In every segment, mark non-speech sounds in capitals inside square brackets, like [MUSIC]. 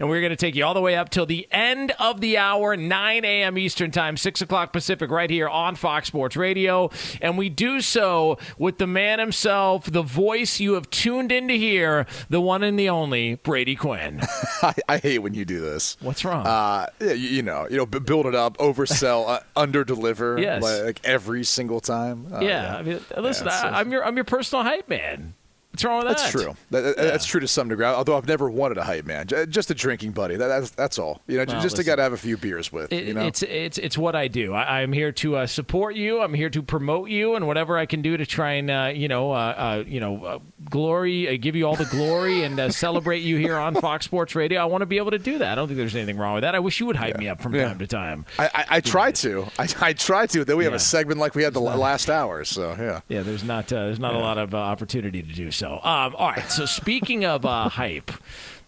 And we're going to take you all the way up till the end of the hour, 9 a.m. Eastern Time, 6 o'clock Pacific, right here on Fox Sports Radio. And we do so with the man himself, the voice you have tuned in to hear, the one and the only Brady Quinn. [LAUGHS] I, I hate when you do this. What's wrong? Uh, yeah, you, you know, you know, build it up, oversell, uh, [LAUGHS] underdeliver, Yes. like every single time. Uh, yeah, I mean, listen, it's- I, I'm your I'm your personal hype man. What's wrong with That's true. That- that- That's true to some degree. Although I've never wanted a hype man, just a drinking buddy. That, that's that's all. You know, Well, just to get to have a few beers with. It, you know, It's it's it's what I do. I, I'm here to uh, support you. I'm here to promote you, and whatever I can do to try and uh, you know uh, uh, you know uh, glory, uh, give you all the glory, and uh, celebrate you here on Fox Sports Radio. I want to be able to do that. I don't think there's anything wrong with that. I wish you would hype me up from Yeah. time to time. I, I, I try to. I, I try to. Then we have a segment like we had the la- last hour. So yeah. Yeah, there's not uh, there's not a lot of uh, opportunity to do so. Um, all right. So speaking of uh, hype.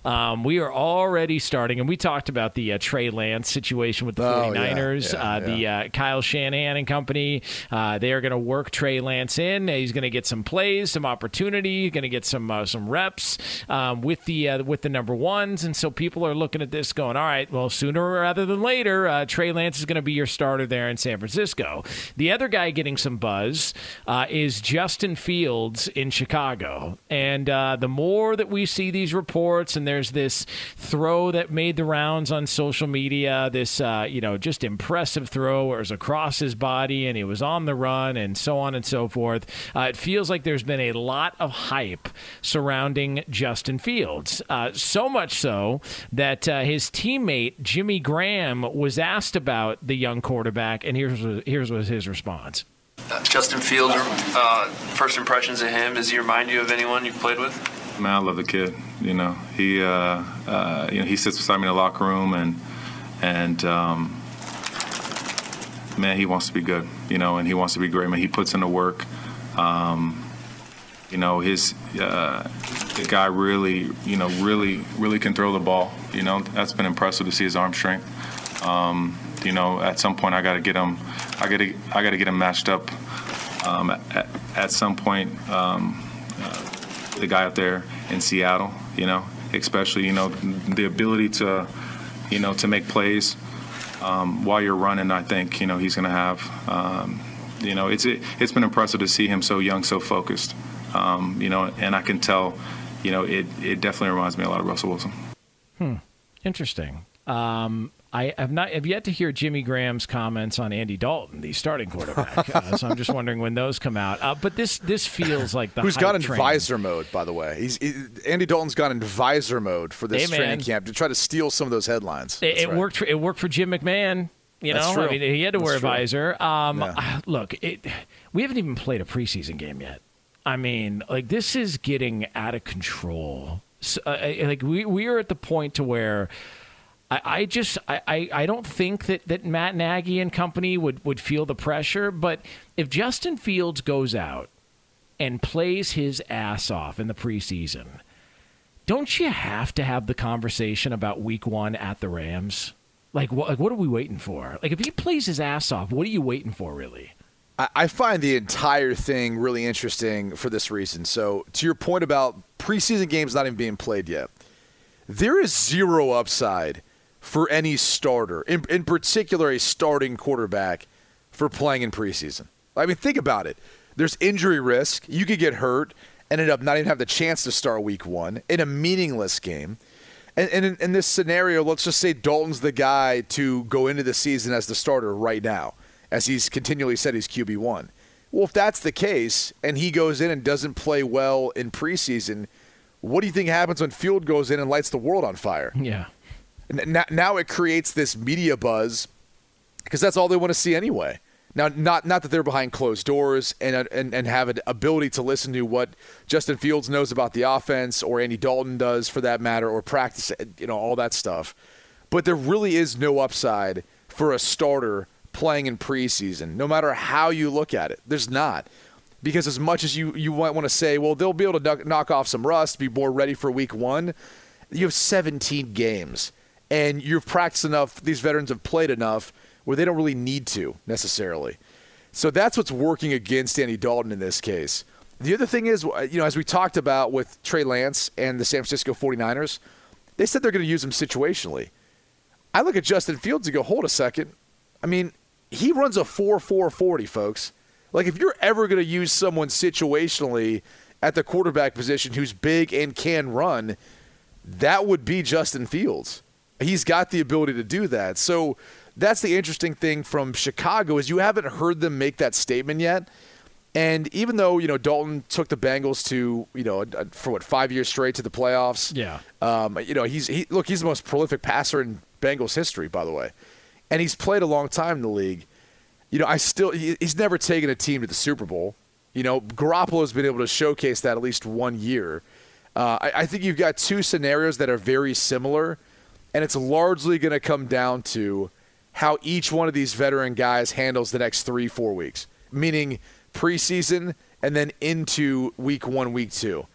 Um, we are already starting, and we talked about the uh, Trey Lance situation with the Oh, yeah, 49ers. yeah, uh, The uh, Kyle Shanahan and company, uh, they are going to work Trey Lance in. He's going to get some plays, some opportunity, going to get some uh, some reps um, with the uh, with the number ones, and so people are looking at this, going, "All right, well, sooner rather than later, uh, Trey Lance is going to be your starter there in San Francisco." The other guy getting some buzz uh, is Justin Fields in Chicago, and uh, the more that we see these reports, and there's this throw that made the rounds on social media, this uh, you know just impressive throw where it was across his body and he was on the run and so on and so forth. Uh, it feels like there's been a lot of hype surrounding Justin Fields, uh, so much so that uh, his teammate Jimmy Graham was asked about the young quarterback, and here's what- here's was his response. Justin Fields, uh, first impressions of him, does he remind you of anyone you've played with? Man, I love the kid. You know, he uh, uh, you know he sits beside me in the locker room, and and um, man, he wants to be good. You know, and he wants to be great. Man, he puts in the work. Um, you know, his uh, the guy really, you know, really, really can throw the ball. You know, that's been impressive to see his arm strength. Um, you know, at some point, I got to get him. I got to. I got to get him matched up. Um, at, at some point, um, uh, the guy up there in Seattle. You know, especially you know the ability to, you know, to make plays um, while you're running. I think you know he's going to have. Um, you know, it's it, it's been impressive to see him so young, so focused. Um, you know, and I can tell, you know, it it definitely reminds me a lot of Russell Wilson. Hmm. Interesting. Um, I have not have yet to hear Jimmy Graham's comments on Andy Dalton, the starting quarterback. [LAUGHS] uh, so I'm just wondering when those come out. Uh, but this this feels like the Who's got in train. visor mode, by the way. He's he, Andy Dalton's gone in visor mode for this Hey, training camp to try to steal some of those headlines. It, it right. worked. For, it worked for Jim McMahon. You That's know, true. I mean, he had to That's wear a true. visor. Um, Yeah. uh, Look, it, we haven't even played a preseason game yet. I mean, like this is getting out of control. So, uh, uh, like we we are at the point to where. I, I just I, I, don't think that, that Matt Nagy and company would, would feel the pressure, but if Justin Fields goes out and plays his ass off in the preseason, don't you have to have the conversation about week one at the Rams? Like, what, like, what are we waiting for? Like, if he plays his ass off, what are you waiting for, really? I find the entire thing really interesting for this reason. So, to your point about preseason games not even being played yet, there is zero upside for any starter, in, in particular, a starting quarterback, for playing in preseason. I mean, think about it. There's injury risk. You could get hurt, and end up not even have the chance to start week one in a meaningless game. And, and in, in this scenario, let's just say Dalton's the guy to go into the season as the starter right now, as he's continually said he's QB one. Well, if that's the case, and he goes in and doesn't play well in preseason, what do you think happens when Field goes in and lights the world on fire? Yeah. Now, it creates this media buzz because that's all they want to see anyway. Now, not not that they're behind closed doors and uh, and, and have an ability to listen to what Justin Fields knows about the offense or Andy Dalton does for that matter, or practice, uh, you know, all that stuff. But there really is no upside for a starter playing in preseason, no matter how you look at it. There's not. Because as much as you, you might want to say, well, they'll be able to knock, knock off some rust, be more ready for week one, you have 17 games. And you've practiced enough, these veterans have played enough where they don't really need to necessarily. So that's what's working against Andy Dalton in this case. The other thing is, you know, as we talked about with Trey Lance and the San Francisco 49ers, they said they're going to use him situationally. I look at Justin Fields and go, hold a second. I mean, he runs a 4 4 40, folks. Like, if you're ever going to use someone situationally at the quarterback position who's big and can run, that would be Justin Fields. He's got the ability to do that. So that's the interesting thing from Chicago is you haven't heard them make that statement yet. And even though you know Dalton took the Bengals to you know for what five years straight to the playoffs, Yeah. um, you know he's he look he's the most prolific passer in Bengals history, by the way, and he's played a long time in the league. You know, I still he, he's never taken a team to the Super Bowl. You know, Garoppolo has been able to showcase that at least one year. Uh, I, I think you've got two scenarios that are very similar, and it's largely going to come down to how each one of these veteran guys handles the next three, four weeks, meaning preseason and then into week one, week two,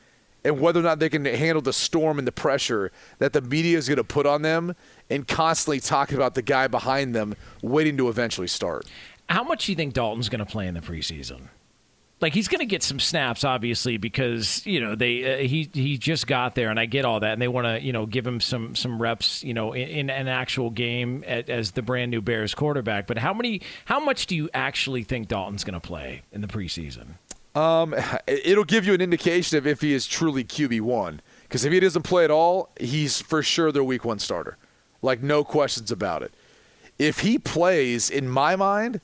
and whether or not they can handle the storm and the pressure that the media is going to put on them and constantly talking about the guy behind them waiting to eventually start. How much do you think Dalton's going to play in the preseason? Like he's going to get some snaps, obviously, because you know they uh, he he just got there, and I get all that, and they want to you know give him some some reps, you know, in, in an actual game at, as the brand new Bears quarterback. But how many how much do you actually think Dalton's going to play in the preseason? Um, [LAUGHS] it'll give you an indication of if he is truly QB one. Because if he doesn't play at all, he's for sure their week one starter. Like no questions about it. If he plays, in my mind,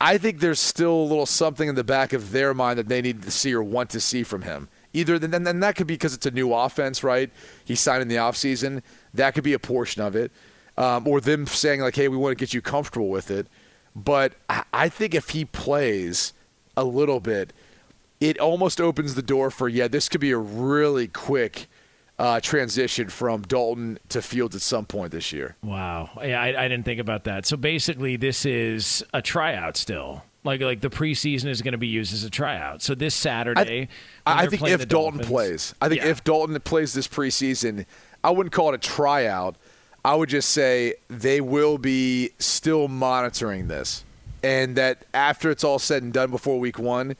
I think there's still a little something in the back of their mind that they need to see or want to see from him. Either then, then that could be because it's a new offense, right? He signed in the offseason. That could be a portion of it. Um, or them saying, like, hey, we want to get you comfortable with it. But I, I think if he plays a little bit, it almost opens the door for, yeah, this could be a really quick uh, transition from Dalton to Fields at some point this year. Wow, yeah, I, I didn't think about that. So basically, this is a tryout still. Like like the preseason is going to be used as a tryout. So this Saturday, when I think if Dalton Dolphins- plays, I think Yeah. if Dalton plays this preseason, I wouldn't call it a tryout. I would just say they will be still monitoring this, and that after it's all said and done before week one,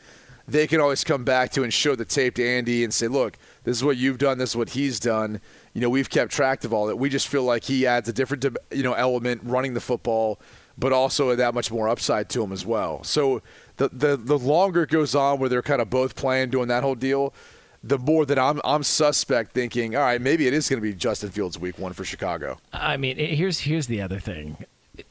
they can always come back to and show the tape to Andy and say, "Look, this is what you've done. This is what he's done. You know, we've kept track of all that. We just feel like he adds a different, you know, element running the football." But also that much more upside to him as well. So the, the the longer it goes on where they're kind of both playing, doing that whole deal, the more that I'm I'm suspect thinking, all right, maybe it is going to be Justin Fields week one for Chicago. I mean, here's here's the other thing.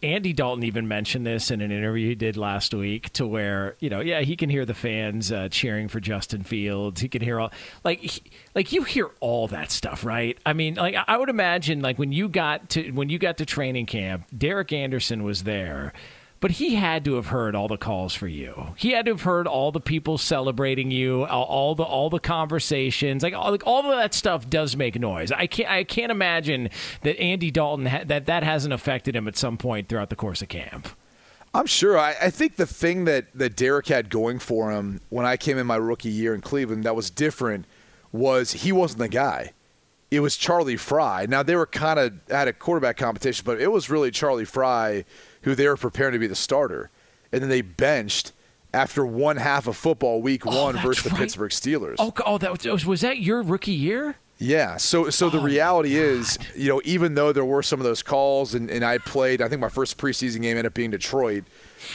Andy Dalton even mentioned this in an interview he did last week, to where you know, yeah, he can hear the fans uh, cheering for Justin Fields. He can hear all like he, like you hear all that stuff, right? I mean, like I would imagine, like when you got to when you got to training camp, Derek Anderson was there but he had to have heard all the calls for you. He had to have heard all the people celebrating you, all, the all the conversations, like all, like all of that stuff does make noise. I can't I can't imagine that Andy Dalton ha- that that hasn't affected him at some point throughout the course of camp. I'm sure. I, I, think the thing that, that Derek had going for him when I came in my rookie year in Cleveland that was different was he wasn't the guy. It was Charlie Frye. Now they were kind of at a quarterback competition, but it was really Charlie Frye who they were preparing to be the starter. And then they benched after one half of football week oh, one versus right. the Pittsburgh Steelers. Oh, oh, that was, was that your rookie year? Yeah. So so the oh, reality is, you know, even though there were some of those calls, and, and I played, I think my first preseason game ended up being Detroit,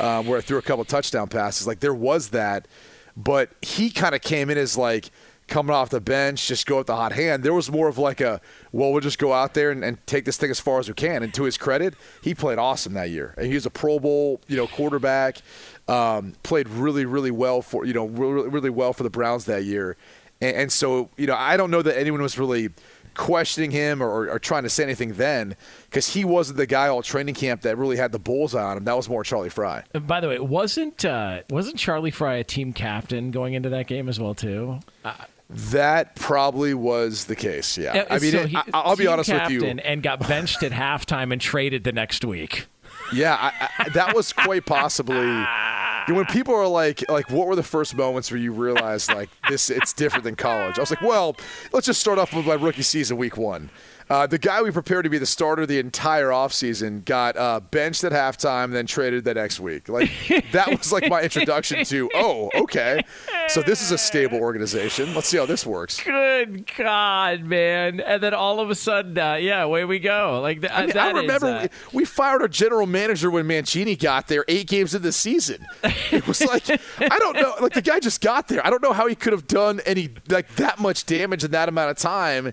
um, where I threw a couple touchdown passes. Like there was that, but he kind of came in as like – coming off the bench, just go with the hot hand. There was more of like a, well, we'll just go out there and, and, take this thing as far as we can. And to his credit, he played awesome that year. And he was a Pro Bowl, you know, quarterback. Um, played really, really well for, you know, really, really well for the Browns that year. And, and, so, you know, I don't know that anyone was really questioning him or, or trying to say anything then because he wasn't the guy all training camp that really had the bullseye on him. That was more Charlie Frye. By the way, wasn't uh, wasn't Charlie Frye a team captain going into that game as well too? Uh, that probably was the case. Yeah, I mean, so he, I, will be honest with you. And got benched at halftime and traded the next week. Yeah, I, I, that was quite possibly. [LAUGHS] when people are like, like, what were the first moments where you realized like this? It's different than college. I was like, well, let's just start off with my rookie season, week one. Uh, the guy we prepared to be the starter the entire offseason got uh, benched at halftime, then traded the next week. Like that was like my introduction to, oh, okay, so this is a stable organization. Let's see how this works. Good God, man! And then all of a sudden, uh, yeah, away we go. Like th- I, mean, I remember is, uh, we, we, fired our general manager when Mangini got there, eight games into the season. It was [LAUGHS] like I don't know, like the guy just got there. I don't know how he could have done any like that much damage in that amount of time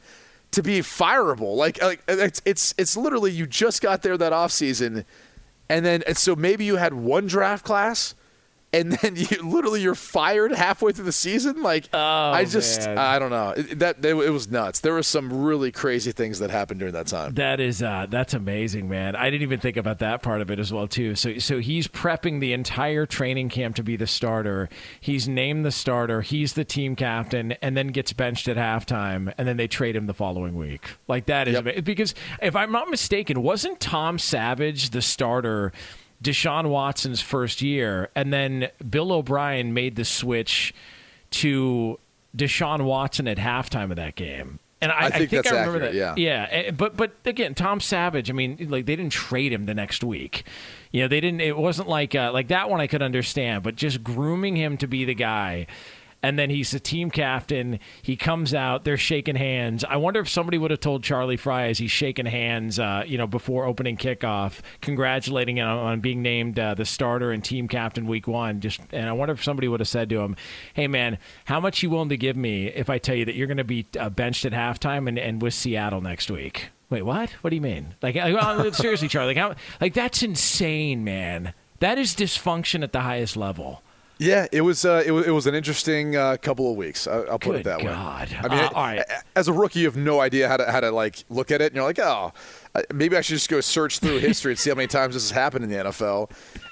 to be fireable. Like, uh, like uh, it's it's it's literally you just got there that off season, and then and so maybe you had one draft class and then [LAUGHS] you literally you're fired halfway through the season. Like oh, I just man. I don't know it, that it, was nuts. There were some really crazy things that happened during that time. That is uh, that's amazing, man. I didn't even think about that part of it as well too. So so he's prepping the entire training camp to be the starter. He's named the starter. He's the team captain, and then gets benched at halftime, and then they trade him the following week. Like that is yep. because if I'm not mistaken, wasn't Tom Savage the starter? Deshaun Watson's first year, and then Bill O'Brien made the switch to Deshaun Watson at halftime of that game. And I, I, think, I think I remember accurate, that. Yeah, yeah. Eh, but but again, Tom Savage. I mean, like they didn't trade him the next week. You know, they didn't. It wasn't like uh, like that one I could understand, but just grooming him to be the guy and then he's the team captain. He comes out, they're shaking hands. I wonder if somebody would have told Charlie Frye as he's shaking hands, uh, you know, before opening kickoff, congratulating him on being named uh, the starter and team captain week one. Just and I wonder if somebody would have said to him, "Hey man, how much you willing to give me if I tell you that you're going to be uh, benched at halftime and, and with Seattle next week?" Wait, what? What do you mean? Like, [LAUGHS] seriously, Charlie? Like, how, like that's insane, man. That is dysfunction at the highest level. Yeah, it was uh, it was it was an interesting uh, couple of weeks. I, will put Good it that God. way. I mean, uh, all right. as a rookie, you have no idea how to how to like look at it, and you're like, oh, maybe I should just go search through history and see how many times this has happened in the NFL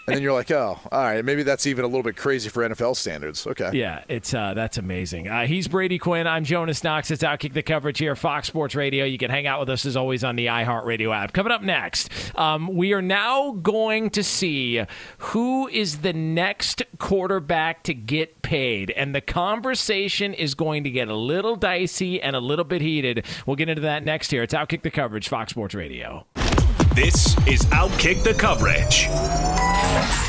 and then you're like, oh, all right, maybe that's even a little bit crazy for NFL standards. Okay. Yeah, it's uh, that's amazing. Uh, he's Brady Quinn. I'm Jonas Knox. It's Outkick the coverage here, Fox Sports Radio. You can hang out with us as always on the iHeartRadio app. Coming up next, um, we are now going to see who is the next quarterback to get paid, and the conversation is going to get a little dicey and a little bit heated. We'll get into that next here. It's Outkick the coverage, Fox Sports Radio. This is Outkick the Coverage. Thank you.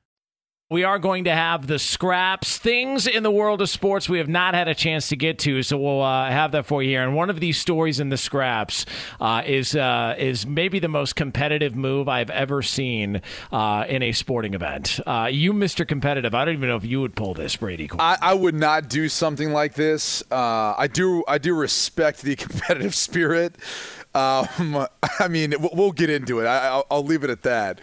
We are going to have the scraps, things in the world of sports we have not had a chance to get to, so we'll uh, have that for you here. And one of these stories in the scraps uh, is uh, is maybe the most competitive move I've ever seen uh, in a sporting event. Uh, you, Mister Competitive, I don't even know if you would pull this, Brady. I, I would not do something like this. Uh, I do I do respect the [LAUGHS] competitive spirit. Um, [LAUGHS] I mean, we'll get into it. I, will I'll leave it at that.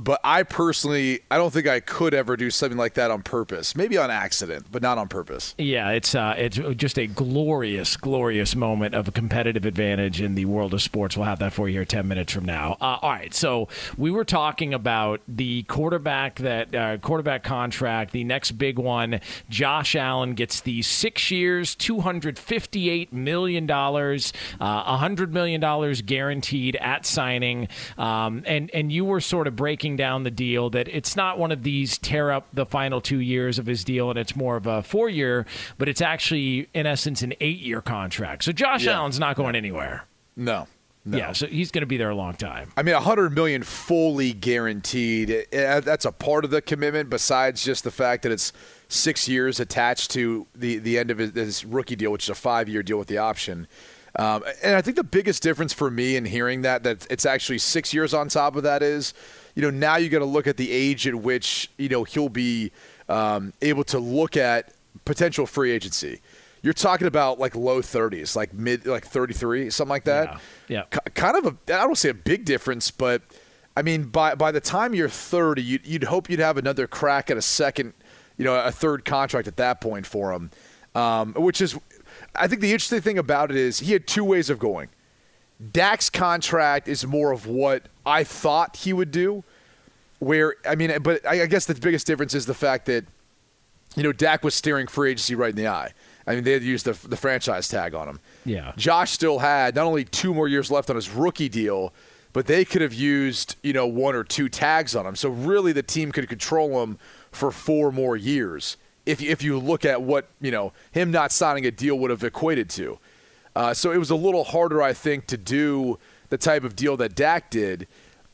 But I personally, I don't think I could ever do something like that on purpose. Maybe on accident, but not on purpose. Yeah, it's uh, it's just a glorious, glorious moment of a competitive advantage in the world of sports. We'll have that for you here ten minutes from now. Uh, all right, so we were talking about the quarterback that uh, quarterback contract, the next big one. Josh Allen gets the six years, two hundred fifty-eight million dollars, uh, hundred million dollars guaranteed at signing, um, and and you were sort of breaking down the deal that it's not one of these tear up the final two years of his deal and it's more of a four year, but it's actually in essence an eight year contract. So Josh Yeah. Allen's not going anywhere. No. No. Yeah, so he's going to be there a long time. I mean, 100 million fully guaranteed. eh, That's a part of the commitment. Besides just the fact that it's six years attached to the the end of his, his rookie deal, which is a five year deal with the option. Um, and I think the biggest difference for me in hearing that that it's actually six years on top of that is, you know, now you got to look at the age at which you know he'll be um, able to look at potential free agency. You're talking about like low 30s, like mid, like 33, something like that Yeah. K- kind of a I don't say a big difference, but I mean by by the time you're 30, you'd, you'd hope you'd have another crack at a second, you know, a third contract at that point for him, um, which is I think the interesting thing about it is he had two ways of going. Dak's contract is more of what I thought he would do, where I mean, but I, I guess the biggest difference is the fact that you know Dak was staring free agency right in the eye. I mean, they had used the the franchise tag on him. Yeah. Josh still had not only two more years left on his rookie deal, but they could have used, you know, one or two tags on him. So really the team could control him for four more years if if you look at what, you know, him not signing a deal would have equated to. Uh, so it was a little harder, I think, to do the type of deal that Dak did.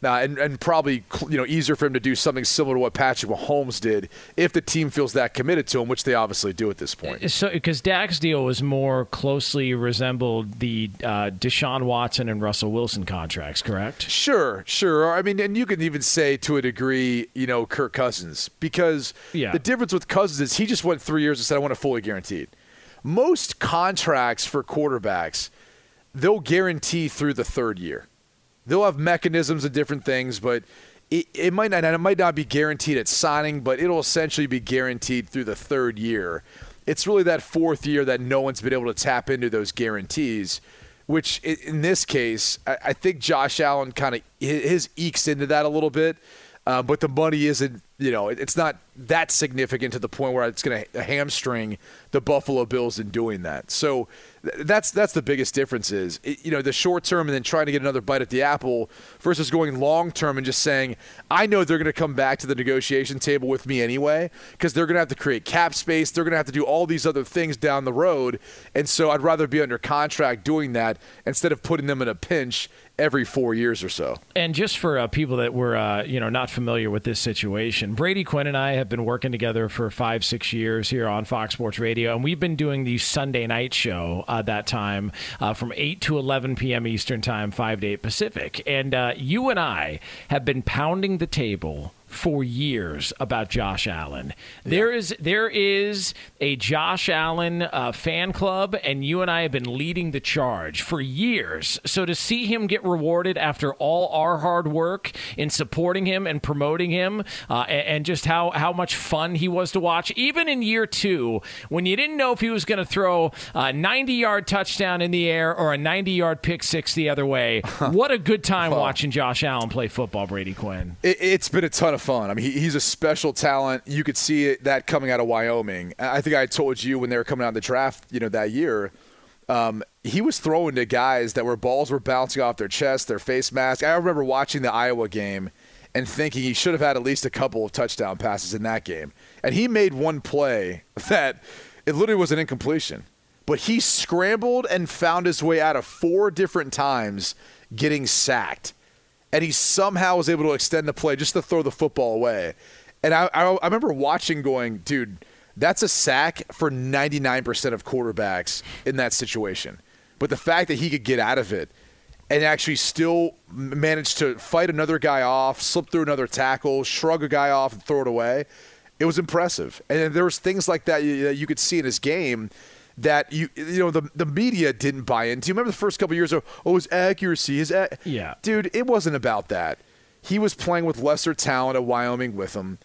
Uh, and, and probably you know easier for him to do something similar to what Patrick Mahomes did if the team feels that committed to him, which they obviously do at this point. So, because Dak's deal was more closely resembled the uh, Deshaun Watson and Russell Wilson contracts, correct? Sure, sure. I mean, and you can even say to a degree, you know, Kirk Cousins, because Yeah. the difference with Cousins is he just went three years and said, I want it fully guaranteed. Most contracts for quarterbacks, they'll guarantee through the third year. They'll have mechanisms and different things, but it, it might not. It might not be guaranteed at signing, but it'll essentially be guaranteed through the third year. It's really that fourth year that no one's been able to tap into those guarantees. Which in this case, I, I think Josh Allen kind of his ekes into that a little bit, uh, but the money isn't. You know, it's not that significant to the point where it's going to hamstring the Buffalo Bills in doing that. So th- that's that's the biggest difference is it- you know the short term and then trying to get another bite at the apple versus going long term and just saying I know they're going to come back to the negotiation table with me anyway because they're going to have to create cap space they're going to have to do all these other things down the road and so I'd rather be under contract doing that instead of putting them in a pinch every 4 years or so. And just for uh, people that were, uh, you know, not familiar with this situation, Brady Quinn and I have been working together for five, six years here on Fox Sports Radio, and we've been doing the Sunday night show uh, that time uh, from 8 to 11 p.m. Eastern Time, 5 to 8 Pacific. And uh, you and I have been pounding the table for years about Josh Allen. There is there is a Josh Allen uh, fan club, and you and I have been leading the charge for years. So to see him get rewarded after all our hard work in supporting him and promoting him, uh, and, and just how how much fun he was to watch, even in year two when you didn't know if he was going to throw a 90 yard touchdown in the air or a 90 yard pick six the other way. [LAUGHS] what a good time watching Josh Allen play football, Brady Quinn. It, it's been a ton of fun. I mean, he, he's a special talent. You could see it, that coming out of Wyoming. I think I told you when they were coming out of the draft, you know, that year. Um, he was throwing to guys that were balls were bouncing off their chest, their face mask. I remember watching the Iowa game and thinking he should have had at least a couple of touchdown passes in that game. And he made one play [LAUGHS] that it literally was an incompletion. But he scrambled and found his way out of four different times getting sacked and he somehow was able to extend the play just to throw the football away. And I, I, I remember watching, going, dude, that's a sack for 99% of quarterbacks in that situation. But the fact that he could get out of it and actually still manage to fight another guy off, slip through another tackle, shrug a guy off, and throw it away, it was impressive. And there was things like that that you could see in his game that you you know the the media didn't buy into. You remember the first couple of years of oh his accuracy, his Yeah. dude, it wasn't about that. he was playing with lesser talent at Wyoming with him.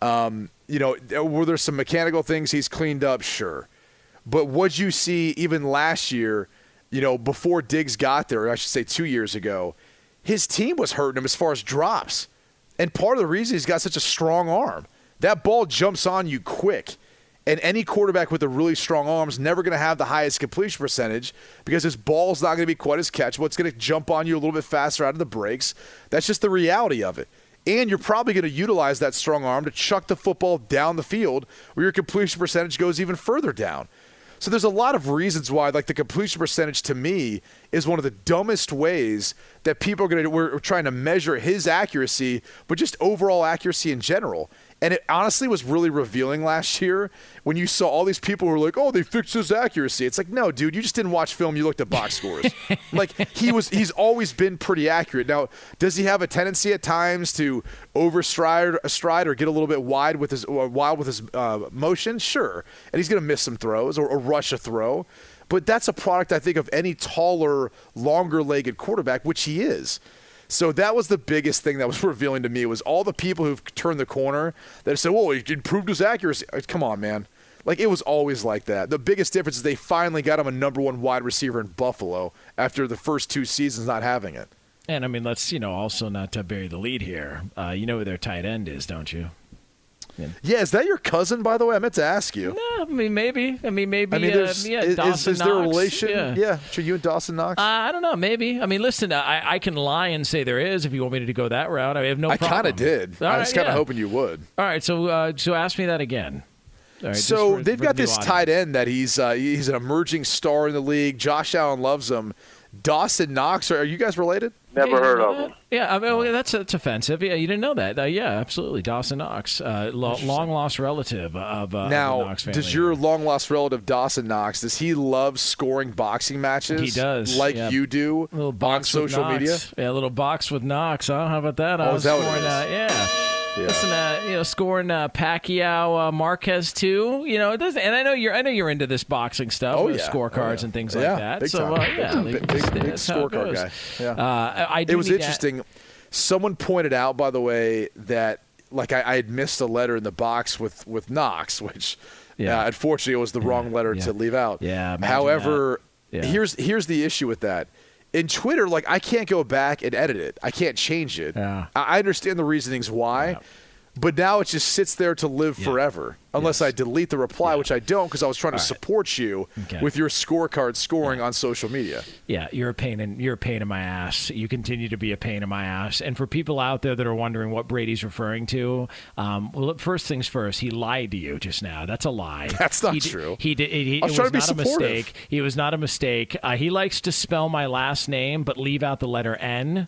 Um, you know, were there some mechanical things he's cleaned up? Sure. But what you see even last year, you know, before Diggs got there, I should say two years ago, his team was hurting him as far as drops. And part of the reason he's got such a strong arm, that ball jumps on you quick. And any quarterback with a really strong arm is never going to have the highest completion percentage because his ball's not going to be quite as catchable. It's going to jump on you a little bit faster out of the breaks. That's just the reality of it. And you're probably going to utilize that strong arm to chuck the football down the field where your completion percentage goes even further down. So there's a lot of reasons why, like the completion percentage to me is one of the dumbest ways that people are going to. We're trying to measure his accuracy, but just overall accuracy in general. And it honestly was really revealing last year when you saw all these people who were like, "Oh, they fixed his accuracy." It's like, no, dude, you just didn't watch film. You looked at box scores. [LAUGHS] like he was, he's always been pretty accurate. Now, does he have a tendency at times to overstride, stride, or get a little bit wide with his or wild with his uh, motion? Sure, and he's going to miss some throws or, or rush a throw. But that's a product, I think, of any taller, longer-legged quarterback, which he is. So that was the biggest thing that was [LAUGHS] revealing to me was all the people who've turned the corner that said, "Well, he improved his accuracy." Come on, man. Like it was always like that. The biggest difference is they finally got him a number one wide receiver in Buffalo after the first two seasons not having it. And I mean, let's you know also not to bury the lead here. Uh, you know who their tight end is, don't you? Yeah. yeah, is that your cousin, by the way? I meant to ask you. No, I mean maybe. I mean maybe. I mean, uh, yeah, is, Dawson is, there a relation? Yeah. yeah, between you and Dawson Knox. Uh, I don't know. Maybe. I mean, listen. I, I can lie and say there is if you want me to go that route. I have no. I kind of did. All I right, was kind of yeah. hoping you would. All right. So uh, so ask me that again. All right, So for- they've for got this audience. tight end that he's uh, he's an emerging star in the league. Josh Allen loves him. Dawson Knox, are, are you guys related? Yeah, you didn't know? Yeah, I mean, well, that's that's offensive. Yeah, you didn't know that. Uh, yeah, absolutely. Dawson Knox, uh, lo- long lost relative of uh, of the now, Knox family. does your long lost relative Dawson Knox does he love scoring boxing matches? He does, like yeah. you do little on box with social Knox. media. Yeah, a little box with Knox. Huh? How about that? I Oh, was is that what it scoring, is? Uh, yeah. Yeah. Listen, uh, you know, scoring uh, Pacquiao, uh, Marquez too. You know, it does, and I know you're, I know you're into this boxing stuff, Oh, yeah. scorecards Oh, yeah. and things like that. big so, time. uh, Big yeah, Big- big- big it scorecard guy. Yeah. Uh, I do it was interesting. Someone pointed out, by the way, that like I, I had missed a letter in the box with with Knox, [LAUGHS] which Yeah. uh, unfortunately it was the wrong letter to leave out. Yeah, However. Here's here's the issue with that. In Twitter, like I can't go back and edit it. I can't change it. Yeah. I I understand the reasonings why, but now it just sits there to live forever unless I delete the reply, which I don't because I was trying to support you Okay. with your scorecard scoring on social media. Yeah, you're a pain in you're a pain in my ass. You continue to be a pain in my ass. And for people out there that are wondering what Brady's referring to, um, well, first things first, he lied to you just now. That's a lie. [LAUGHS] That's not He true. He did. He, I was it be not a mistake. He was not a mistake. Uh, he likes to spell my last name but leave out the letter N.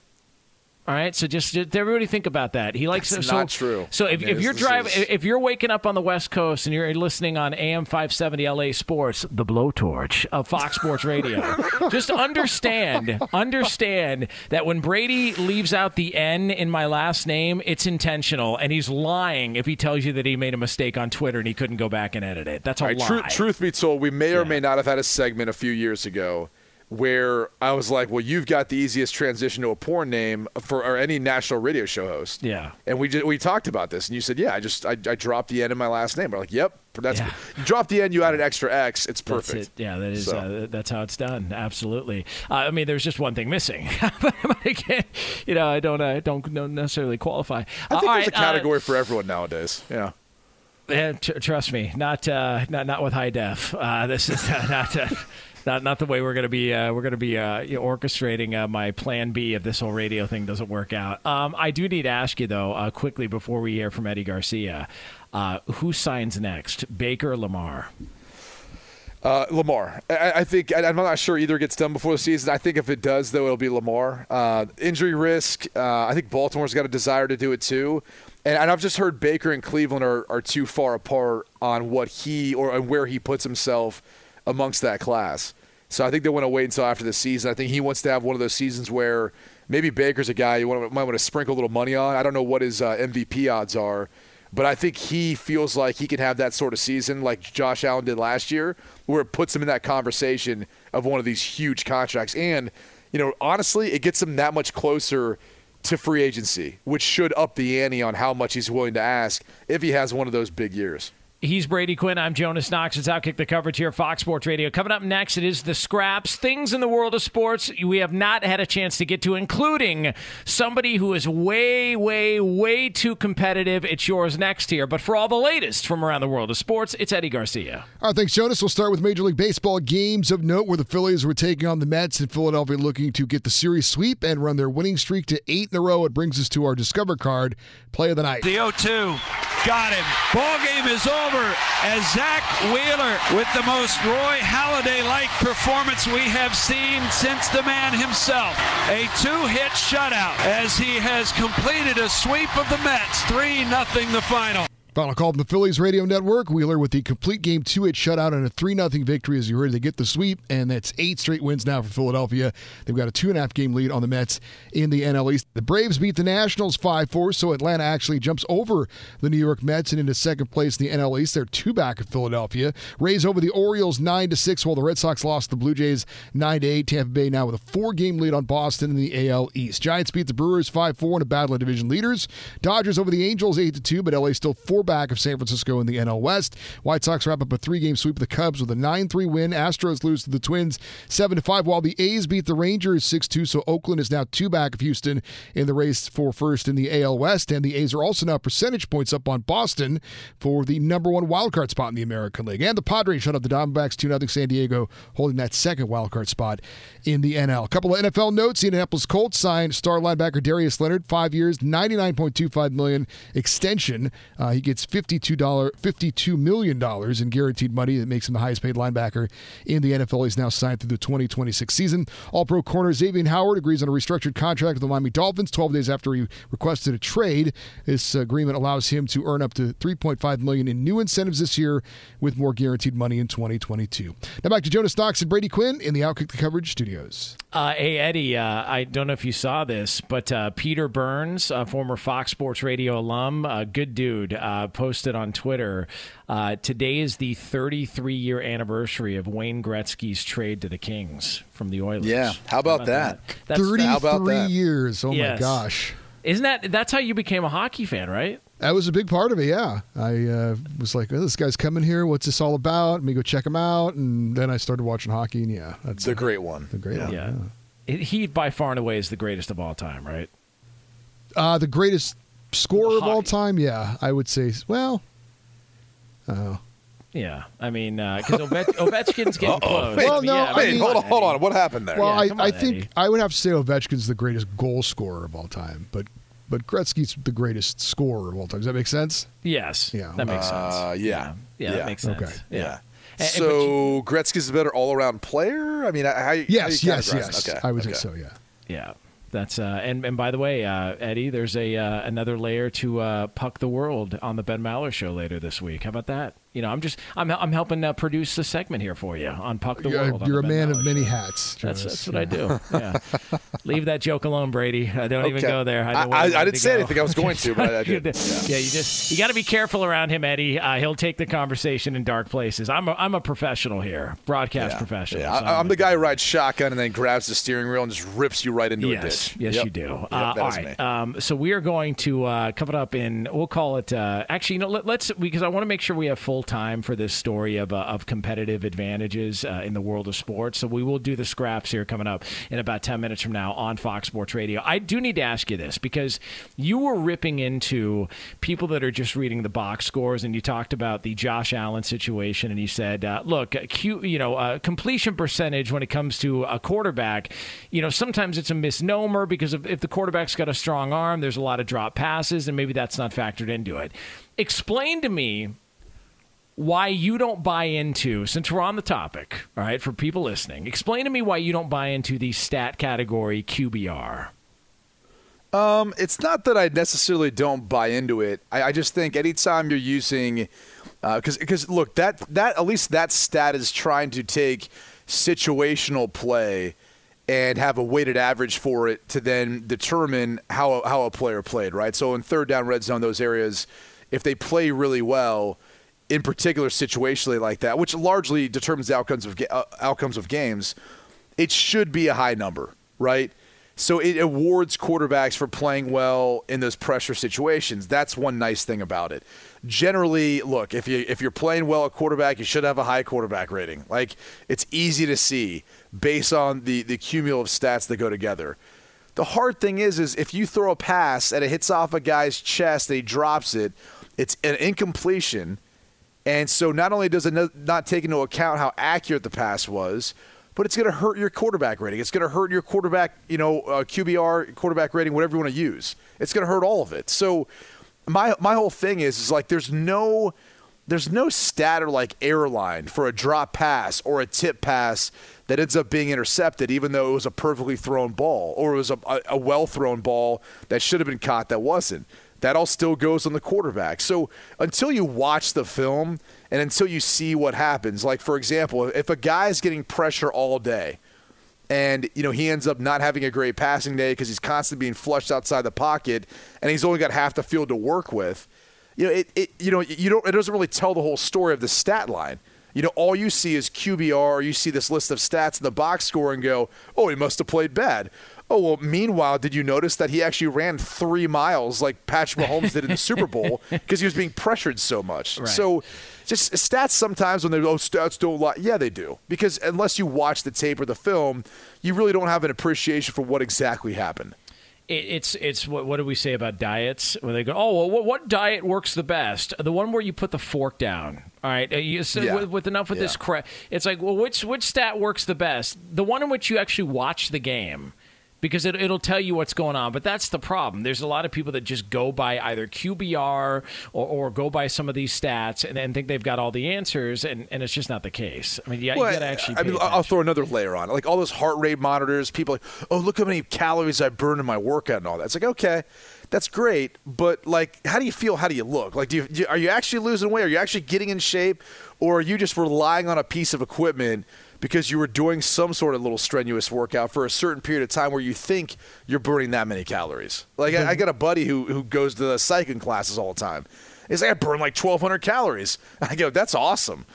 All right, so just, just everybody think about that. He likes That's so, not true. So if, I mean, if you're driving, is- if you're waking up on the West Coast and you're listening on AM 570 LA Sports, the blowtorch of Fox Sports Radio, [LAUGHS] just understand, understand that when Brady leaves out the N in my last name, it's intentional, and he's lying if he tells you that he made a mistake on Twitter and he couldn't go back and edit it. That's a All right, lie. tru- truth be told, we may or may not have had a segment a few years ago where I was like, "Well, you've got the easiest transition to a porn name for or any national radio show host." Yeah. and we just, we talked about this, and you said, "Yeah, I just I, I dropped the N in my last name." We're like, "Yep, that's Yeah. you drop the N, you added extra X, it's perfect." it. Yeah, that is So- uh, that's how it's done. Absolutely. Uh, I mean, there's just one thing missing, [LAUGHS] but, can't, you know, I don't I don't necessarily qualify. I think Uh, there's right, a category for everyone nowadays. Yeah. Uh, yeah, tr- trust me, not uh, not not with high def. Uh, this is [LAUGHS] not. Uh, Not, not the way we're gonna be. Uh, we're gonna be uh, orchestrating uh, my plan B if this whole radio thing doesn't work out. Um, I do need to ask you though, uh, quickly before we hear from Eddie Garcia, uh, who signs next, Baker or Lamar? Uh, Lamar. I, I think I, I'm not sure either gets done before the season. I think if it does, though, it'll be Lamar. Uh, injury risk. Uh, I think Baltimore's got a desire to do it too. And, and I've just heard Baker and Cleveland are, are too far apart on what he or where he puts himself amongst that class. So I think they want to wait until after the season. I think he wants to have one of those seasons where maybe Baker's a guy you might want to sprinkle a little money on. I don't know what his uh, MVP odds are, but I think he feels like he can have that sort of season like Josh Allen did last year, where it puts him in that conversation of one of these huge contracts. And, you know, honestly, it gets him that much closer to free agency, which should up the ante on how much he's willing to ask if he has one of those big years. He's Brady Quinn. I'm Jonas Knox. It's Outkick the coverage here, Fox Sports Radio. Coming up next, it is the scraps, things in the world of sports we have not had a chance to get to, including somebody who is way, way, way too competitive. It's yours next here. But for all the latest from around the world of sports, it's Eddie Garcia. All right, thanks, Jonas. We'll start with Major League Baseball games of note where the Phillies were taking on the Mets in Philadelphia looking to get the series sweep and run their winning streak to eight in a row. It brings us to our Discover card, play of the night. The 0 2. Got him. Ball game is over as Zack Wheeler with the most Roy Halladay like performance we have seen since the man himself. A two hit shutout as he has completed a sweep of the Mets. 3 0 the final. Final call from the Phillies radio network. Wheeler with the complete game two hit shutout and a 3 0 victory as you heard. They get the sweep, and that's eight straight wins now for Philadelphia. They've got a two and a half game lead on the Mets in the NL East. The Braves beat the Nationals 5 4, so Atlanta actually jumps over the New York Mets and into second place in the NL East. They're two back of Philadelphia. Rays over the Orioles 9 to 6, while the Red Sox lost the Blue Jays 9 to 8. Tampa Bay now with a four game lead on Boston in the AL East. Giants beat the Brewers 5 4 in a battle of division leaders. Dodgers over the Angels 8 to 2, but LA still four back of San Francisco in the NL West. White Sox wrap up a three game sweep of the Cubs with a 9 3 win. Astros lose to the Twins 7 5, while the A's beat the Rangers 6 2. So Oakland is now two back of Houston in the race for first in the AL West. And the A's are also now percentage points up on Boston for the number one wildcard spot in the American League. And the Padres shut up the Diamondbacks 2 0 San Diego, holding that second wildcard spot in the NL. A couple of NFL notes. The Indianapolis Colts signed star linebacker Darius Leonard, five years, 99.25 million extension. Uh, he gets 50 $52, $52 million in guaranteed money that makes him the highest paid linebacker in the NFL. He's now signed through the 2026 season. All pro corner Xavier Howard agrees on a restructured contract with the Miami Dolphins 12 days after he requested a trade. This agreement allows him to earn up to 3.5 million in new incentives this year with more guaranteed money in 2022. Now back to Jonas Knox and Brady Quinn in the Outkick the Coverage studios. Uh, hey, Eddie, uh, I don't know if you saw this, but uh, Peter Burns, former Fox Sports Radio alum, a good dude, uh, posted on Twitter. Uh, today is the 33 year anniversary of Wayne Gretzky's trade to the Kings from the Oilers. Yeah, how about, that? That's 33 how about that? years. Oh Yes. my gosh. Isn't that that's how you became a hockey fan, right? That was a big part of it, yeah. I uh, was like, oh, this guy's coming here. What's this all about? Let me go check him out. And then I started watching hockey, and yeah, that's The great one. the great one. Yeah. It- He by far and away is the greatest of all time, right? Uh, the greatest scorer of all time, yeah, I would say. Well, oh, Yeah, I mean, because Ove- [LAUGHS] Ovechkin's getting close. Well, no, yeah, I Wait, mean- hold on, hold on. What happened there? well, Yeah, I, come I on, think Eddie. I would have to say Ovechkin's the greatest goal scorer of all time, but but Gretzky's the greatest scorer of all time. Does that make sense? Yes, Yeah. that makes Uh, sense. yeah. yeah, Yeah. that makes sense. Okay. Yeah. Yeah. And- and- but So Gretzky's a better all-around player. I mean, how, how Yes, how you yes, yes. Okay, I would okay. say so. Yeah. Yeah, that's uh, and and by the way, uh, Eddie, there's a uh, another layer to uh, puck the world on the Ben Maller show later this week. How about that? You know, I'm just I'm I'm helping uh, produce the segment here for you on puck the You're, world. you're a man Maller of many show. hats. That's, that's what I do. Yeah. [LAUGHS] Leave that joke alone, Brady. I don't even go there. I, I- I- I didn't say go. anything. I was going to, but I [LAUGHS] didn't. Yeah. you just you got to be careful around him, Eddie. Uh, he'll take the conversation in dark places. I'm a, I'm a professional here, broadcast Yeah. professional. Yeah, so I, I'm the guy who rides shotgun and then grabs the steering wheel and just rips you right into a yes, ditch. Yes, Yep. you do. Yep, uh, that all is right. me. Um, so we are going to uh, cover it up in. We'll call it. Uh, actually, you know, let, let's because I want to make sure we have full time for this story of uh, of competitive advantages uh, in the world of sports. So we will do the scraps here coming up in about ten minutes from now on Fox Sports Radio. I do need to ask you this because you were ripping into people that are just reading the box scores, and you talked about the Josh Allen situation, and you said, uh, look, you know, uh, completion percentage when it comes to a quarterback, you know, sometimes it's a misnomer because if, if the quarterback's got a strong arm, there's a lot of drop passes, and maybe that's not factored into it. Explain to me why you don't buy into, since we're on the topic, all right, for people listening, explain to me why you don't buy into the stat category QBR. Um, it's not that I necessarily don't buy into it. I, I just think anytime you're using, because because look that that at least that stat is trying to take situational play and have a weighted average for it to then determine how how a player played. Right. So in third down, red zone, those areas, if they play really well, in particular situationally like that, which largely determines the outcomes of uh, outcomes of games, it should be a high number, right? So it awards quarterbacks for playing well in those pressure situations. That's one nice thing about it. Generally, look, if you if you're playing well at quarterback, you should have a high quarterback rating. Like it's easy to see based on the the cumulative stats that go together. The hard thing is is if you throw a pass and it hits off a guy's chest and he drops it, it's an incompletion. And so not only does it not take into account how accurate the pass was, but it's going to hurt your quarterback rating. It's going to hurt your quarterback, you know, uh, QBR, quarterback rating, whatever you want to use. It's going to hurt all of it. So my my whole thing is is like there's no there's no stat or like airline for a drop pass or a tip pass that ends up being intercepted, even though it was a perfectly thrown ball or it was a, a, a well thrown ball that should have been caught that wasn't. That all still goes on the quarterback. So until you watch the film and until you see what happens, like for example, if a guy is getting pressure all day, and you know he ends up not having a great passing day because he's constantly being flushed outside the pocket, and he's only got half the field to work with. You know, it, it you know you don't it doesn't really tell the whole story of the stat line. You know, all you see is QBR, you see this list of stats in the box score and go, "Oh, he must have played bad." Oh well. Meanwhile, did you notice that he actually ran three miles like Patrick Mahomes did in the Super Bowl [LAUGHS] because he was being pressured so much? Right. So, just stats sometimes when they oh stats don't lie. Yeah, they do because unless you watch the tape or the film, you really don't have an appreciation for what exactly happened. It's it's what what do we say about diets? when they go, oh, well, what, what diet works the best? The one where you put the fork down. All right, uh, you, so Yeah. with, with enough with this crap, it's like, well, which which stat works the best? The one in which you actually watch the game. Because it, it'll tell you what's going on, but that's the problem. There's a lot of people that just go by either QBR or, or go by some of these stats and, and think they've got all the answers, and, and it's just not the case. I mean, yeah, Well, you got to actually. I mean, I'll throw another layer on it. Like all those heart rate monitors, people like, oh, look how many calories I burned in my workout and all that. It's like, okay, that's great, but like, how do you feel? How do you look? Like, do you- are you actually losing weight? Are you actually getting in shape, or are you just relying on a piece of equipment? Because you were doing some sort of little strenuous workout for a certain period of time where you think you're burning that many calories. Like I, I got a buddy who who goes to the cycling classes all the time. He's like, I burn like 1,200 calories. [LAUGHS] I go, that's awesome.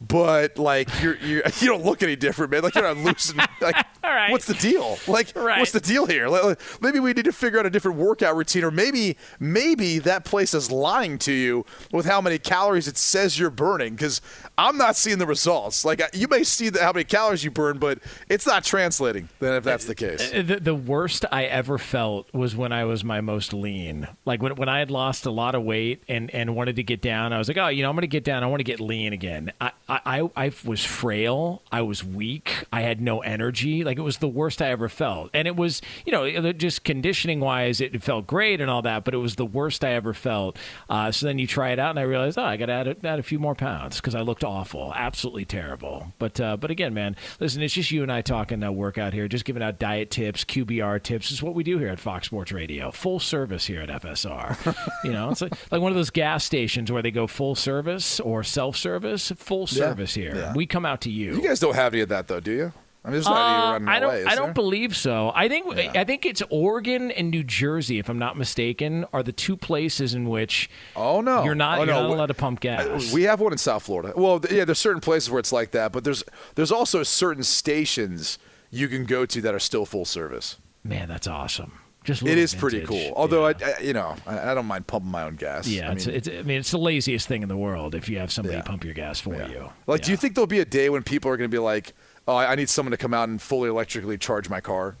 But like you're, you're [LAUGHS] you don't look any different, man. Like you're not losing. [LAUGHS] Like, All right. what's the deal? Like, what's the deal here? Like, maybe we need to figure out a different workout routine, or maybe maybe that place is lying to you with how many calories it says you're burning. Because I'm not seeing the results. Like you may see the, how many calories you burn, but it's not translating. Then if that's the case, Uh, The, the worst I ever felt was when I was my most lean. Like when, when I had lost a lot of weight and, and wanted to get down, I was like, oh, you know, I'm going to get down. I want to get lean again. I, I, I- was frail. I was weak. I had no energy. Like it was the worst I ever felt. And it was, you know, just conditioning wise, it felt great and all that, but it was the worst I ever felt. Uh, so then you try it out, and I realized, oh, I got to add, add a few more pounds because I looked awful, absolutely terrible. But uh, but again, man, listen, it's just you and I talking uh, workout here, just giving out diet tips, QBR tips. Is what we do here at Fox Sports Radio, full service here at FSR. you know, it's like, like one of those gas stations where they go full service or self service, full Yeah, service here. yeah. We come out to you. you guys don't have any of that though, do you? I mean, there's not any Uh, around I don't. I don't believe so. I think. I think it's Oregon and New Jersey, if I'm not mistaken, are the two places in which. Oh no, you're not. Oh, you're no. not allowed to pump gas. We have one in South Florida. Well, yeah, there's certain places where it's like that, but there's there's also certain stations you can go to that are still full service. Man, that's awesome. Just it is pretty cool. Although I, I, you know, I, I don't mind pumping my own gas. Yeah, I it's, mean, it's. I mean, it's the laziest thing in the world if you have somebody pump your gas for you. like, do you think there'll be a day when people are going to be like, "Oh, I need someone to come out and fully electrically charge my car"?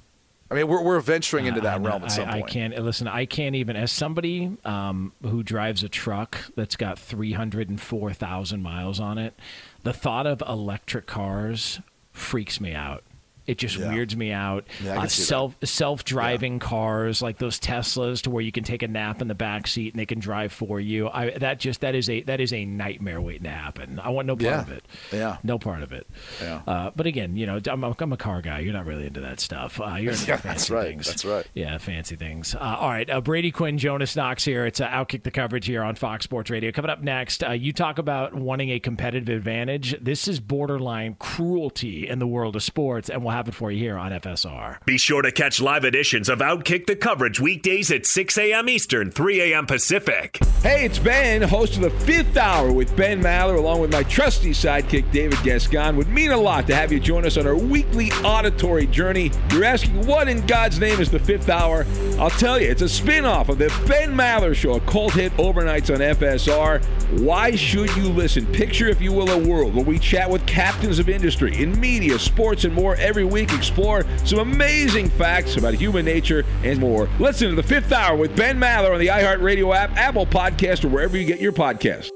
I mean, we're we're venturing into that I- realm at some I, point. I can't listen. I can't even as somebody um, who drives a truck that's got three hundred and four thousand miles on it. The thought of electric cars freaks me out. It just Yeah. weirds me out. Yeah, uh, can see that. self self driving cars like those Teslas, to where you can take a nap in the back seat and they can drive for you. I, that just that is a that is a nightmare waiting to happen. I want no part Yeah. of it. Yeah. no part of it. Yeah. Uh, but again, you know, I'm a, I'm a car guy. You're not really into that stuff. Uh, you're into [LAUGHS] Yeah, fancy that's right. things. That's right. Yeah, fancy things. Uh, all right, uh, Brady Quinn, Jonas Knox here. It's uh, Outkick the coverage here on Fox Sports Radio. Coming up next, uh, you talk about wanting a competitive advantage. This is borderline cruelty in the world of sports, and we'll have have it for you here on FSR. Be sure to catch live editions of Outkick the coverage weekdays at 6 a.m. Eastern, 3 a.m. Pacific. Hey, it's Ben, host of the fifth hour with Ben Maller, along with my trusty sidekick, David Gascon. Would mean a lot to have you join us on our weekly auditory journey. You're asking, what in God's name is the fifth hour? I'll tell you, it's a spin off of the Ben Maller Show, a cult hit overnights on FSR. Why should you listen? Picture, if you will, a world where we chat with captains of industry in media, sports, and more every week. Explore some amazing facts about human nature and more. Listen to the fifth hour with Ben Maller on the iHeartRadio app, Apple Podcast, or wherever you get your podcasts.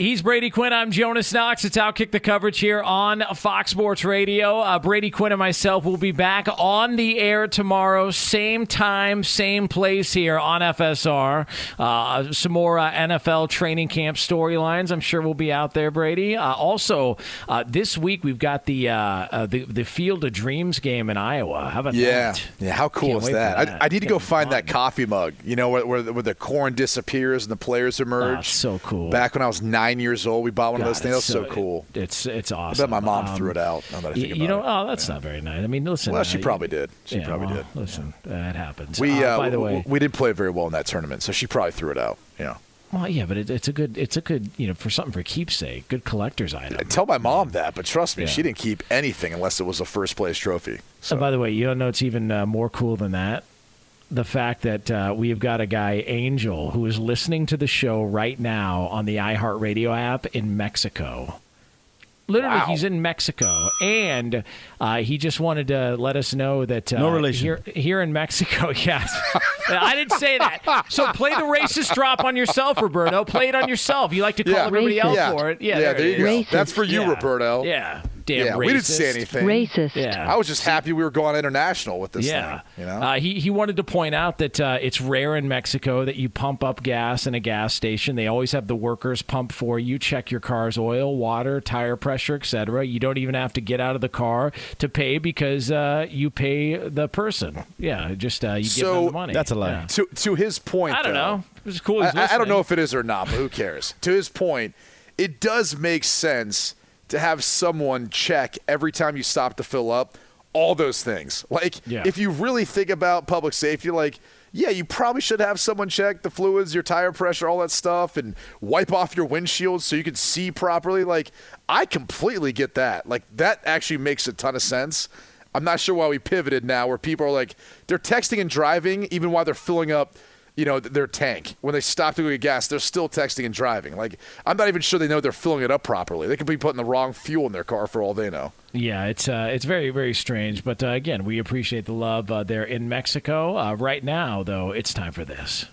He's Brady Quinn. I'm Jonas Knox. It's Outkick the coverage here on Fox Sports Radio. Uh, Brady Quinn and myself will be back on the air tomorrow, same time, same place here on FSR. Uh, some more uh, NFL training camp storylines. I'm sure we'll be out there, Brady. Uh, also, uh, this week we've got the, uh, uh, the the Field of Dreams game in Iowa. How about Yeah, that? yeah. How cool Can't is that? that. I, I need to go find that coffee mug. You know, where, where, the- where the corn disappears and the players emerge. Ah, so cool. Back when I was nine years old, we bought one of those things. That was it's so, so- cool. It's it's awesome. I bet my mom Um, threw it out. Now that I think you know, it. oh, that's not very nice. I mean, listen. Well, she uh, probably did. She yeah, probably well, did. Listen, that happens. We, Uh, uh, by the way, we didn't play very well in that tournament, so she probably threw it out. Yeah. well, yeah, but it, it's a good, it's a good, you know, for something for keepsake, good collector's item. I Tell my mom that, but trust me, Yeah. she didn't keep anything unless it was a first place trophy. And by the way, you don't know it's even uh, more cool than that. The fact that uh, we've got a guy, Angel, who is listening to the show right now on the iHeartRadio app in Mexico. Literally, Wow. he's in Mexico, and uh, he just wanted to let us know that uh, No relation. here here in Mexico. [LAUGHS] Yes, I didn't say that. So play the racist drop on yourself, Roberto. Play it on yourself. You like to call Yeah. everybody else Yeah. for it. Yeah, Yeah, there, there you go. is. That's for you, Yeah. Roberto. Yeah, damn yeah, racist. we didn't say anything. Racist. Yeah, I was just happy we were going international with this yeah. thing. You know. uh, he he wanted to point out that uh, it's rare in Mexico that you pump up gas in a gas station. They always have the workers pump for you, check your car's oil, water, tire pressure, etc. You don't even have to get out of the car to pay because uh, you pay the person. Yeah, just uh, you give them the money. That's a lie. Yeah. To to his point, I don't though, know. It was cool. I, he's I- I don't know if it is or not, but who cares? to his point, it does make sense to have someone check every time you stop to fill up all those things. Like, Yeah. if you really think about public safety, like, yeah, you probably should have someone check the fluids, your tire pressure, all that stuff, and wipe off your windshield so you can see properly. Like, I completely get that. Like, that actually makes a ton of sense. I'm not sure why we pivoted now, where people are like, they're texting and driving even while they're filling up you know, their tank. When they stop to get gas, they're still texting and driving. Like, I'm not even sure they know they're filling it up properly. They could be putting the wrong fuel in their car for all they know. Yeah, it's uh, it's very very strange, but uh, again, we appreciate the love uh, there in Mexico. Uh, right now, though, it's time for this.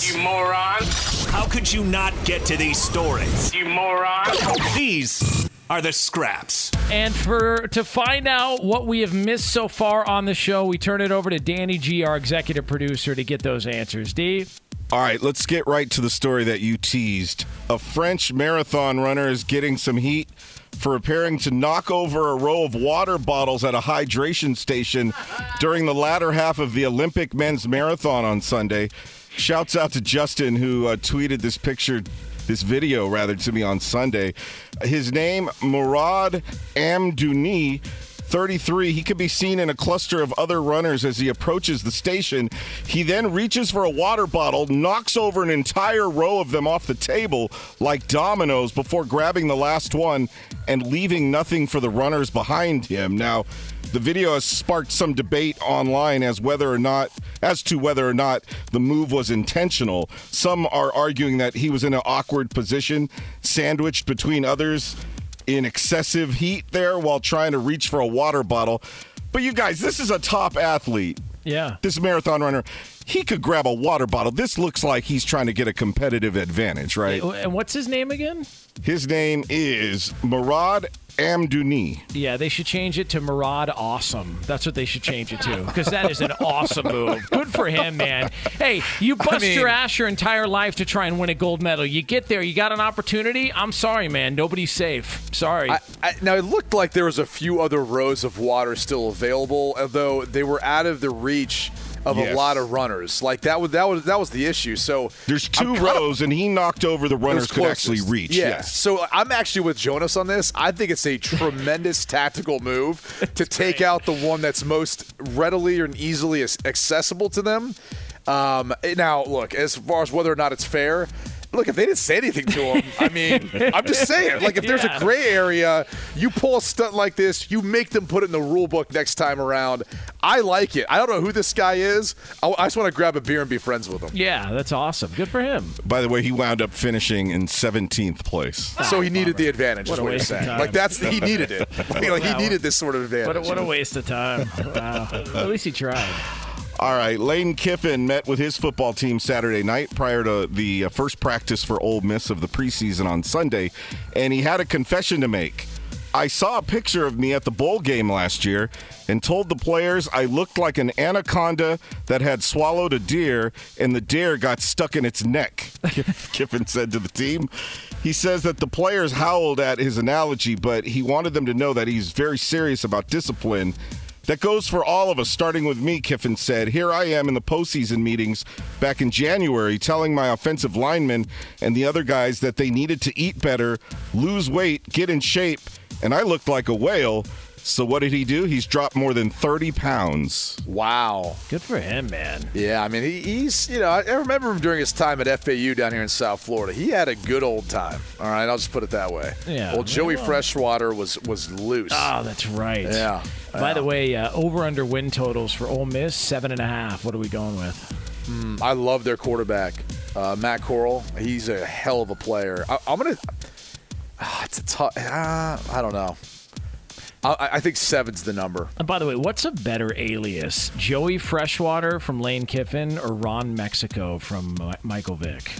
You moron. How could you not get to these stories? You moron. These are the scraps. And for to find out what we have missed so far on the show, we turn it over to Danny G, our executive producer, to get those answers. D. All right, let's get right to the story that you teased. A French marathon runner is getting some heat for appearing to knock over a row of water bottles at a hydration station during the latter half of the Olympic men's marathon on Sunday. Shouts out to Justin who uh, tweeted this picture, this video rather, to me on Sunday. His name, Morhad Amdouni. 33. He could be seen in a cluster of other runners as he approaches the station. He then reaches for a water bottle, knocks over an entire row of them off the table like dominoes before grabbing the last one and leaving nothing for the runners behind him. Now, the video has sparked some debate online as whether or not as to whether or not the move was intentional. Some are arguing that he was in an awkward position, sandwiched between others in excessive heat there while trying to reach for a water bottle. But you guys, this is a top athlete. Yeah. This marathon runner, he could grab a water bottle. This looks like he's trying to get a competitive advantage, right? And what's his name again? His name is Morhad Amdouni. Yeah, they should change it to Morhad Awesome. That's what they should change it to because that is an [LAUGHS] awesome move. Good for him, man. Hey, you bust mean- your ass your entire life to try and win a gold medal. You get there, you got an opportunity. I'm sorry, man. Nobody's safe. Sorry. I, I, now, it looked like there was a few other rows of water still available, although they were out of the reach of Yes. a lot of runners. Like that was that was that was the issue. So There's 2 I'm rows, and he knocked over the runners could actually reach. Yeah. Yes. So I'm actually with Jonas on this. I think it's a tremendous [LAUGHS] tactical move to take out the one that's most readily and easily accessible to them. Um, now, look, as far as whether or not it's fair. Look, if they didn't say anything to him, I mean, [LAUGHS] I'm just saying. Like, if there's Yeah. a gray area, you pull a stunt like this, you make them put it in the rule book next time around. I like it. I don't know who this guy is. I, I just want to grab a beer and be friends with him. yeah, that's awesome. Good for him. By the way, he wound up finishing in 17th place. Ah, so he needed the advantage. What is a what you're waste of time. Like that's he [LAUGHS] needed it. [LAUGHS] Like, like, he needed this sort of advantage. What a, what a waste of time. Wow. At least he tried. All right, Lane Kiffin met with his football team Saturday night prior to the uh, first practice for Ole Miss of the preseason on Sunday, and he had a confession to make. I saw a picture of me at the bowl game last year and told the players I looked like an anaconda that had swallowed a deer and the deer got stuck in its neck, [LAUGHS] Kiffin said to the team. He says that the players howled at his analogy, but he wanted them to know that he's very serious about discipline. That goes for all of us, starting with me, Kiffin said. Here I am in the postseason meetings back in January telling my offensive linemen and the other guys that they needed to eat better, lose weight, get in shape, and I looked like a whale. So what did he do? He's dropped more than 30 pounds. Wow. Good for him, man. Yeah, I mean, he, he's, you know, I remember him during his time at FAU down here in South Florida. He had a good old time. All right, I'll just put it that way. Yeah. Well, Joey Well- Freshwater was was loose. Oh, that's right. Yeah. By Yeah. the way, uh, over under win totals for Ole Miss seven and a half. What are we going with? Mm, I love their quarterback, uh, Matt Corral. He's a hell of a player. I, I'm gonna. Ah, it's a tough. Uh, I don't know. I, I think seven's the number. And by the way, what's a better alias, Joey Freshwater from Lane Kiffin or Ron Mexico from Mi- Michael Vick?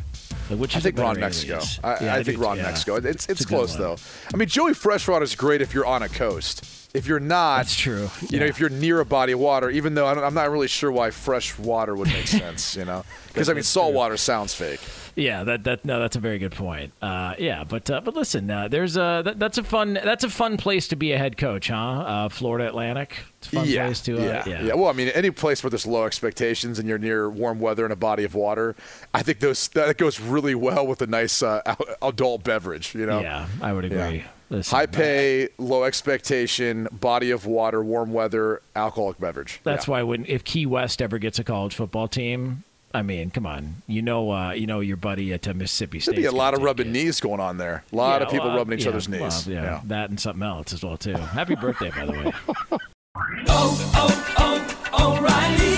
Like, which I think Ron Mexico. I, Yeah, I think do- Ron yeah. Mexico. It's it's, good close though. I mean, Joey Freshwater is great if you're on a coast. If you're not, that's true. You know, if you're near a body of water, even though I don't, I'm not really sure why fresh water would make [LAUGHS] sense. You know, because I mean, salt water sounds fake. Yeah, that that no, that's a very good point. Uh, yeah, but uh, but listen, uh, there's a that, that's a fun that's a fun place to be a head coach, huh? Uh, Florida Atlantic, it's a fun yeah, place to uh, yeah, yeah. yeah. Well, I mean, any place where there's low expectations and you're near warm weather and a body of water, I think those that goes really well with a nice uh, [LAUGHS] adult beverage. You know. Yeah, I would agree. Listen, High pay, low expectation, body of water, warm weather, alcoholic beverage. That's Yeah. why when if Key West ever gets a college football team, I mean, come on, you know, uh, you know your buddy at uh, Mississippi State. There'd be a lot of rubbing knees going on there. A lot of people rubbing each other's knees. yeah, yeah. that and something else as well too. Happy birthday, by the way. [LAUGHS] Oh, oh, oh, O'Reilly.